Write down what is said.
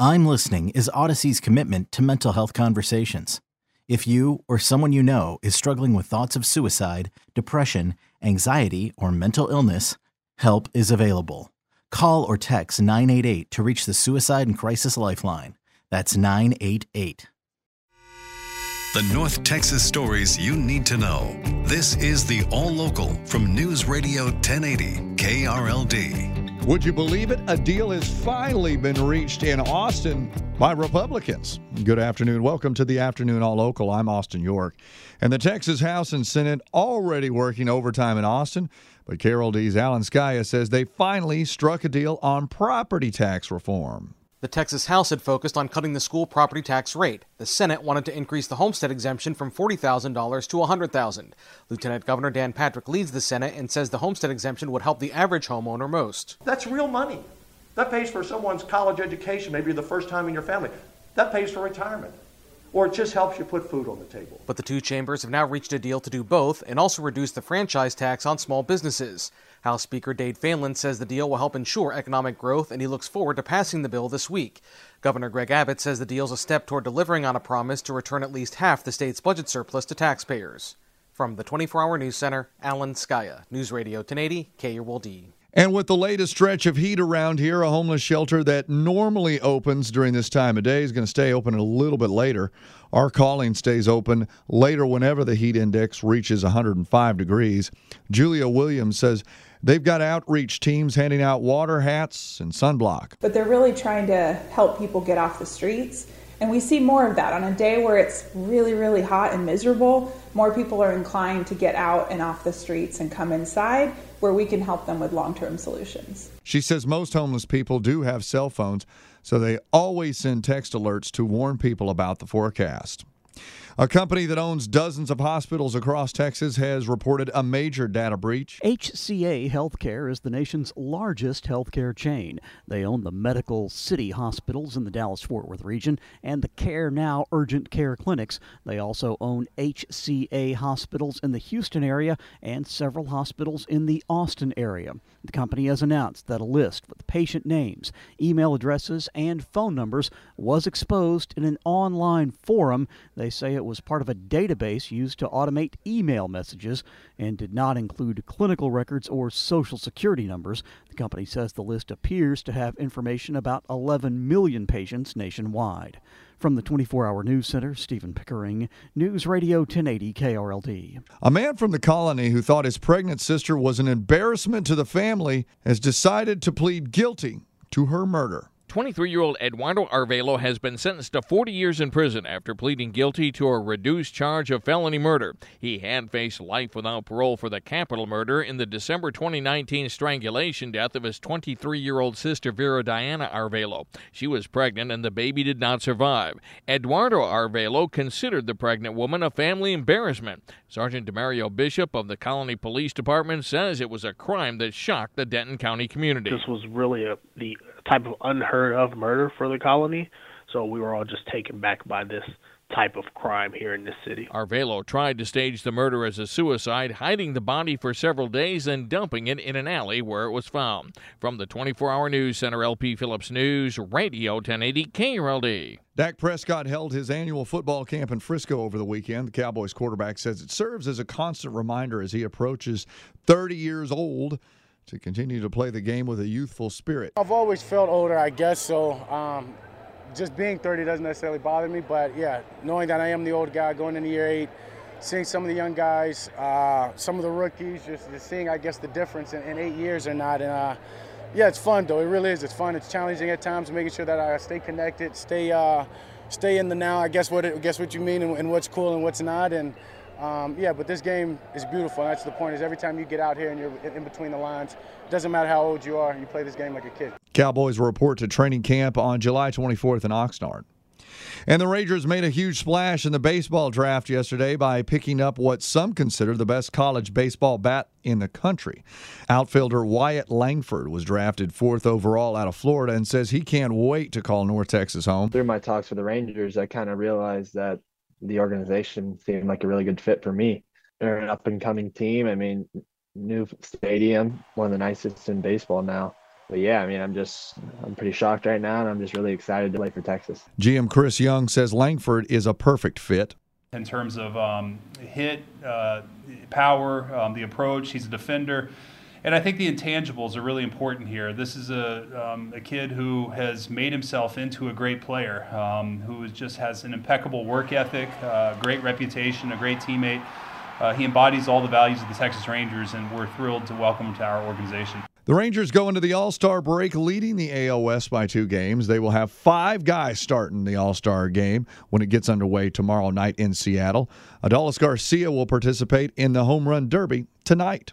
I'm listening is Audacy's commitment to mental health conversations. If you or someone you know is struggling with thoughts of suicide, depression, anxiety, or mental illness, help is available. Call or text 988 to reach the Suicide and Crisis Lifeline. That's 988. The North Texas stories you need to know. This is the All Local from News Radio 1080 KRLD. Would you believe it? A deal has finally been reached in Austin by Republicans. Good afternoon. Welcome to the Afternoon All Local. I'm Austin York. And the Texas House and Senate already working overtime in Austin. But KRLD's Alan Scaia says they finally struck a deal on property tax reform. The Texas House had focused on cutting the school property tax rate. The Senate wanted to increase the homestead exemption from $40,000 to $100,000. Lieutenant Governor Dan Patrick leads the Senate and says the homestead exemption would help the average homeowner most. That's real money. That pays for someone's college education, maybe the first time in your family. That pays for retirement. Or it just helps you put food on the table. But the two chambers have now reached a deal to do both and also reduce the franchise tax on small businesses. House Speaker Dade Phelan says the deal will help ensure economic growth, and he looks forward to passing the bill this week. Governor Greg Abbott says the deal is a step toward delivering on a promise to return at least half the state's budget surplus to taxpayers. From the 24 Hour News Center, Alan Scaia, News Radio 1080, KRLD. And with the latest stretch of heat around here, a homeless shelter that normally opens during this time of day is going to stay open a little bit later. Our calling stays open later whenever the heat index reaches 105 degrees. Julia Williams says they've got outreach teams handing out water hats and sunblock. But they're really trying to help people get off the streets. And we see more of that on a day where it's really, really hot and miserable. More people are inclined to get out and off the streets and come inside where we can help them with long term solutions. She says most homeless people do have cell phones, so they always send text alerts to warn people about the forecast. A company that owns dozens of hospitals across Texas has reported a major data breach. HCA Healthcare is the nation's largest healthcare chain. They own the Medical City hospitals in the Dallas Fort Worth region and the CareNow urgent care clinics. They also own HCA hospitals in the Houston area and several hospitals in the Austin area. The company has announced that a list with patient names, email addresses, and phone numbers was exposed in an online forum. They say it was part of a database used to automate email messages and did not include clinical records or social security numbers. The company says the list appears to have information about 11 million patients nationwide. From the 24 hour news center, Stephen Pickering, News Radio 1080 KRLD. A man from the colony who thought his pregnant sister was an embarrassment to the family has decided to plead guilty to her murder. 23 year old Eduardo Arvelo has been sentenced to 40 years in prison after pleading guilty to a reduced charge of felony murder. He had faced life without parole for the capital murder in the December 2019 strangulation death of his 23 year old sister Vera Diana Arvelo. She was pregnant and the baby did not survive. Eduardo Arvelo considered the pregnant woman a family embarrassment. Sergeant Demario Bishop of the Colony Police Department says it was a crime that shocked the Denton County community. This was really a, the type of unheard of murder for the colony. So we were all just taken back by this type of crime here in this city. Arvelo tried to stage the murder as a suicide, hiding the body for several days and dumping it in an alley where it was found. From the 24 hour news center, LP Phillips News, Radio 1080 KRLD. Dak Prescott held his annual football camp in Frisco over the weekend. The Cowboys quarterback says it serves as a constant reminder as he approaches 30 years old to continue to play the game with a youthful spirit. I've always felt older, I guess, so um, just being 30 doesn't necessarily bother me, but yeah, knowing that I am the old guy going into year eight, seeing some of the young guys, uh, some of the rookies, just, just, seeing, I guess, the difference in, in eight years or not. And uh, yeah, it's fun, though. It really is. It's fun. It's challenging at times, making sure that I stay connected, stay uh, stay in the now. I guess what it, guess what you mean and, and what's cool and what's not. And um, yeah, but this game is beautiful. And that's the point. Is every time you get out here and you're in between the lines, it doesn't matter how old you are, you play this game like a kid. Cowboys will report to training camp on July 24th in Oxnard. And the Rangers made a huge splash in the baseball draft yesterday by picking up what some consider the best college baseball bat in the country. Outfielder Wyatt Langford was drafted fourth overall out of Florida and says he can't wait to call North Texas home. Through my talks with the Rangers, I kind of realized that the organization seemed like a really good fit for me. They're an up and coming team. I mean, new stadium, one of the nicest in baseball now but yeah, I mean, I'm just I'm pretty shocked right now, and I'm just really excited to play for Texas. GM Chris Young says Langford is a perfect fit in terms of um, hit, uh, power, um, the approach. He's a defender. And I think the intangibles are really important here. This is a, um, a kid who has made himself into a great player, um, who just has an impeccable work ethic, uh, great reputation, a great teammate. Uh, he embodies all the values of the Texas Rangers, and we're thrilled to welcome him to our organization. The Rangers go into the All Star break leading the West by two games. They will have five guys starting the All Star game when it gets underway tomorrow night in Seattle. Adolis Garcia will participate in the Home Run Derby tonight.